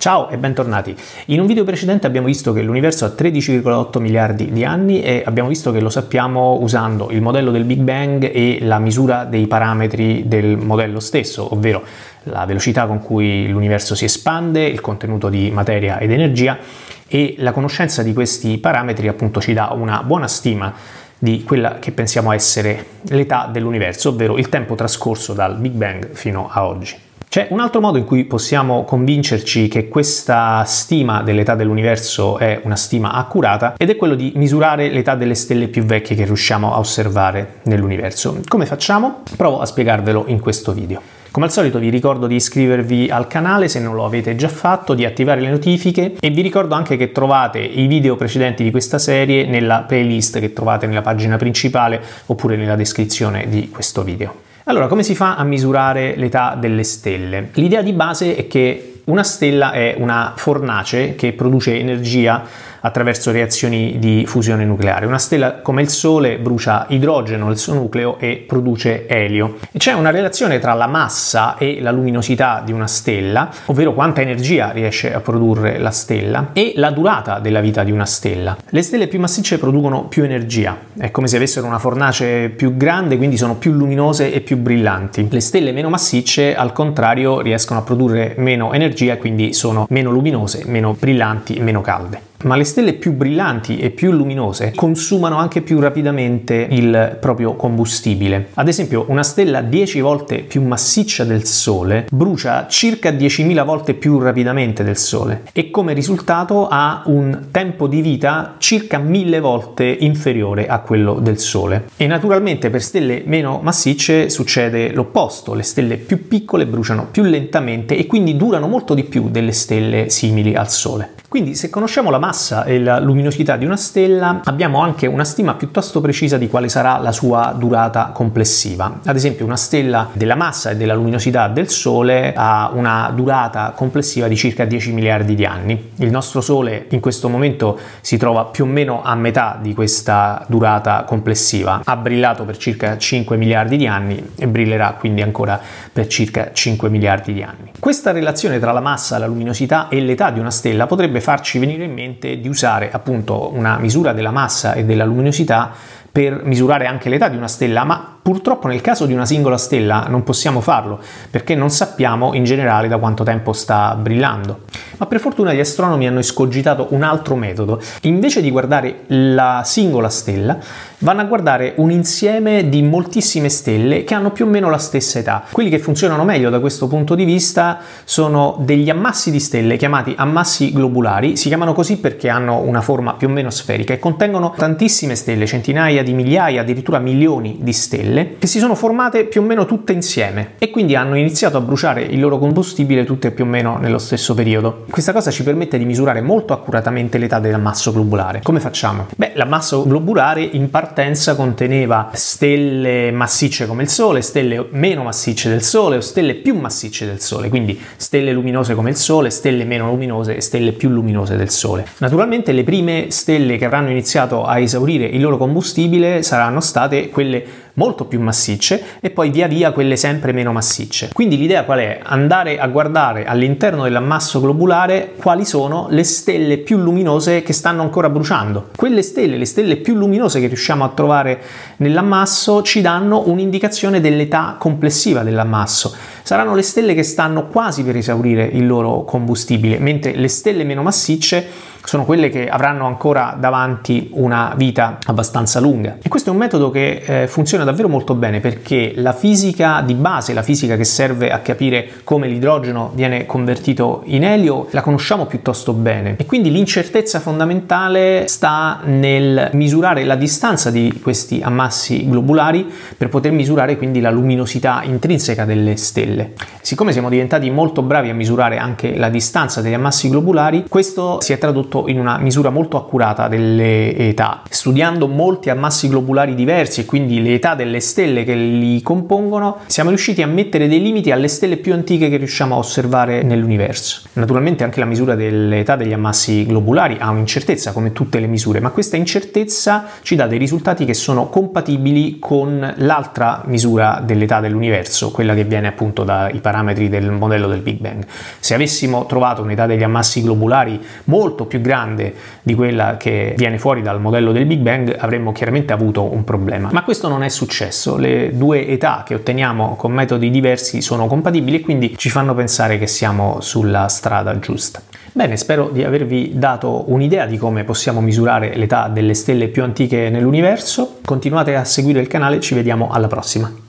Ciao e bentornati. In un video precedente abbiamo visto che l'universo ha 13,8 miliardi di anni e abbiamo visto che lo sappiamo usando il modello del Big Bang e la misura dei parametri del modello stesso, ovvero la velocità con cui l'universo si espande, il contenuto di materia ed energia e la conoscenza di questi parametri appunto ci dà una buona stima di quella che pensiamo essere l'età dell'universo, ovvero il tempo trascorso dal Big Bang fino a oggi. C'è un altro modo in cui possiamo convincerci che questa stima dell'età dell'universo è una stima accurata ed è quello di misurare l'età delle stelle più vecchie che riusciamo a osservare nell'universo. Come facciamo? Provo a spiegarvelo in questo video. Come al solito vi ricordo di iscrivervi al canale se non lo avete già fatto, di attivare le notifiche e vi ricordo anche che trovate i video precedenti di questa serie nella playlist che trovate nella pagina principale oppure nella descrizione di questo video. Allora, come si fa a misurare l'età delle stelle? L'idea di base è che una stella è una fornace che produce energia attraverso reazioni di fusione nucleare. Una stella come il Sole brucia idrogeno nel suo nucleo e produce elio. E c'è una relazione tra la massa e la luminosità di una stella, ovvero quanta energia riesce a produrre la stella, e la durata della vita di una stella. Le stelle più massicce producono più energia, è come se avessero una fornace più grande, quindi sono più luminose e più brillanti. Le stelle meno massicce, al contrario, riescono a produrre meno energia quindi sono meno luminose, meno brillanti e meno calde. Ma le stelle più brillanti e più luminose consumano anche più rapidamente il proprio combustibile. Ad esempio, una stella 10 volte più massiccia del Sole brucia circa 10.000 volte più rapidamente del Sole e come risultato ha un tempo di vita circa 1000 volte inferiore a quello del Sole. E naturalmente per stelle meno massicce succede l'opposto, le stelle più piccole bruciano più lentamente e quindi durano molto di più delle stelle simili al Sole. Quindi se conosciamo la massa e la luminosità di una stella abbiamo anche una stima piuttosto precisa di quale sarà la sua durata complessiva. Ad esempio una stella della massa e della luminosità del Sole ha una durata complessiva di circa 10 miliardi di anni. Il nostro Sole in questo momento si trova più o meno a metà di questa durata complessiva. Ha brillato per circa 5 miliardi di anni e brillerà quindi ancora per circa 5 miliardi di anni. Questa relazione tra la massa, la luminosità e l'età di una stella potrebbe potrebbe farci venire in mente di usare appunto una misura della massa e della luminosità per misurare anche l'età di una stella, ma purtroppo nel caso di una singola stella non possiamo farlo perché non sappiamo in generale da quanto tempo sta brillando. Ma per fortuna gli astronomi hanno escogitato un altro metodo. Invece di guardare la singola stella, vanno a guardare un insieme di moltissime stelle che hanno più o meno la stessa età. Quelli che funzionano meglio da questo punto di vista sono degli ammassi di stelle chiamati ammassi globulari, si chiamano così perché hanno una forma più o meno sferica e contengono tantissime stelle, centinaia di migliaia, addirittura milioni di stelle, che si sono formate più o meno tutte insieme e quindi hanno iniziato a bruciare il loro combustibile tutte più o meno nello stesso periodo. Questa cosa ci permette di misurare molto accuratamente l'età dell'ammasso globulare. Come facciamo? Beh, l'ammasso globulare in parte partenza conteneva stelle massicce come il Sole, stelle meno massicce del Sole o stelle più massicce del Sole, quindi stelle luminose come il Sole, stelle meno luminose e stelle più luminose del Sole. Naturalmente le prime stelle che avranno iniziato a esaurire il loro combustibile saranno state quelle molto più massicce e poi via via quelle sempre meno massicce. Quindi l'idea qual è? Andare a guardare all'interno dell'ammasso globulare quali sono le stelle più luminose che stanno ancora bruciando. Quelle stelle, le stelle più luminose che riusciamo a trovare nell'ammasso ci danno un'indicazione dell'età complessiva dell'ammasso. Saranno le stelle che stanno quasi per esaurire il loro combustibile, mentre le stelle meno massicce sono quelle che avranno ancora davanti una vita abbastanza lunga. E questo è un metodo che eh, funziona davvero molto bene perché la fisica di base, la fisica che serve a capire come l'idrogeno viene convertito in elio, la conosciamo piuttosto bene. E quindi l'incertezza fondamentale sta nel misurare la distanza di questi ammassi globulari per poter misurare quindi la luminosità intrinseca delle stelle. Siccome siamo diventati molto bravi a misurare anche la distanza degli ammassi globulari, questo si è tradotto appunto in una misura molto accurata delle età. Studiando molti ammassi globulari diversi e quindi le età delle stelle che li compongono, siamo riusciti a mettere dei limiti alle stelle più antiche che riusciamo a osservare nell'universo. Naturalmente anche la misura dell'età degli ammassi globulari ha un'incertezza come tutte le misure, ma questa incertezza ci dà dei risultati che sono compatibili con l'altra misura dell'età dell'universo, quella che viene appunto dai parametri del modello del Big Bang. Se avessimo trovato un'età degli ammassi globulari molto più grande di quella che viene fuori dal modello del Big Bang, avremmo chiaramente avuto un problema. Ma questo non è successo, le due età che otteniamo con metodi diversi sono compatibili e quindi ci fanno pensare che siamo sulla strada giusta. Bene, spero di avervi dato un'idea di come possiamo misurare l'età delle stelle più antiche nell'universo. Continuate a seguire il canale, ci vediamo alla prossima.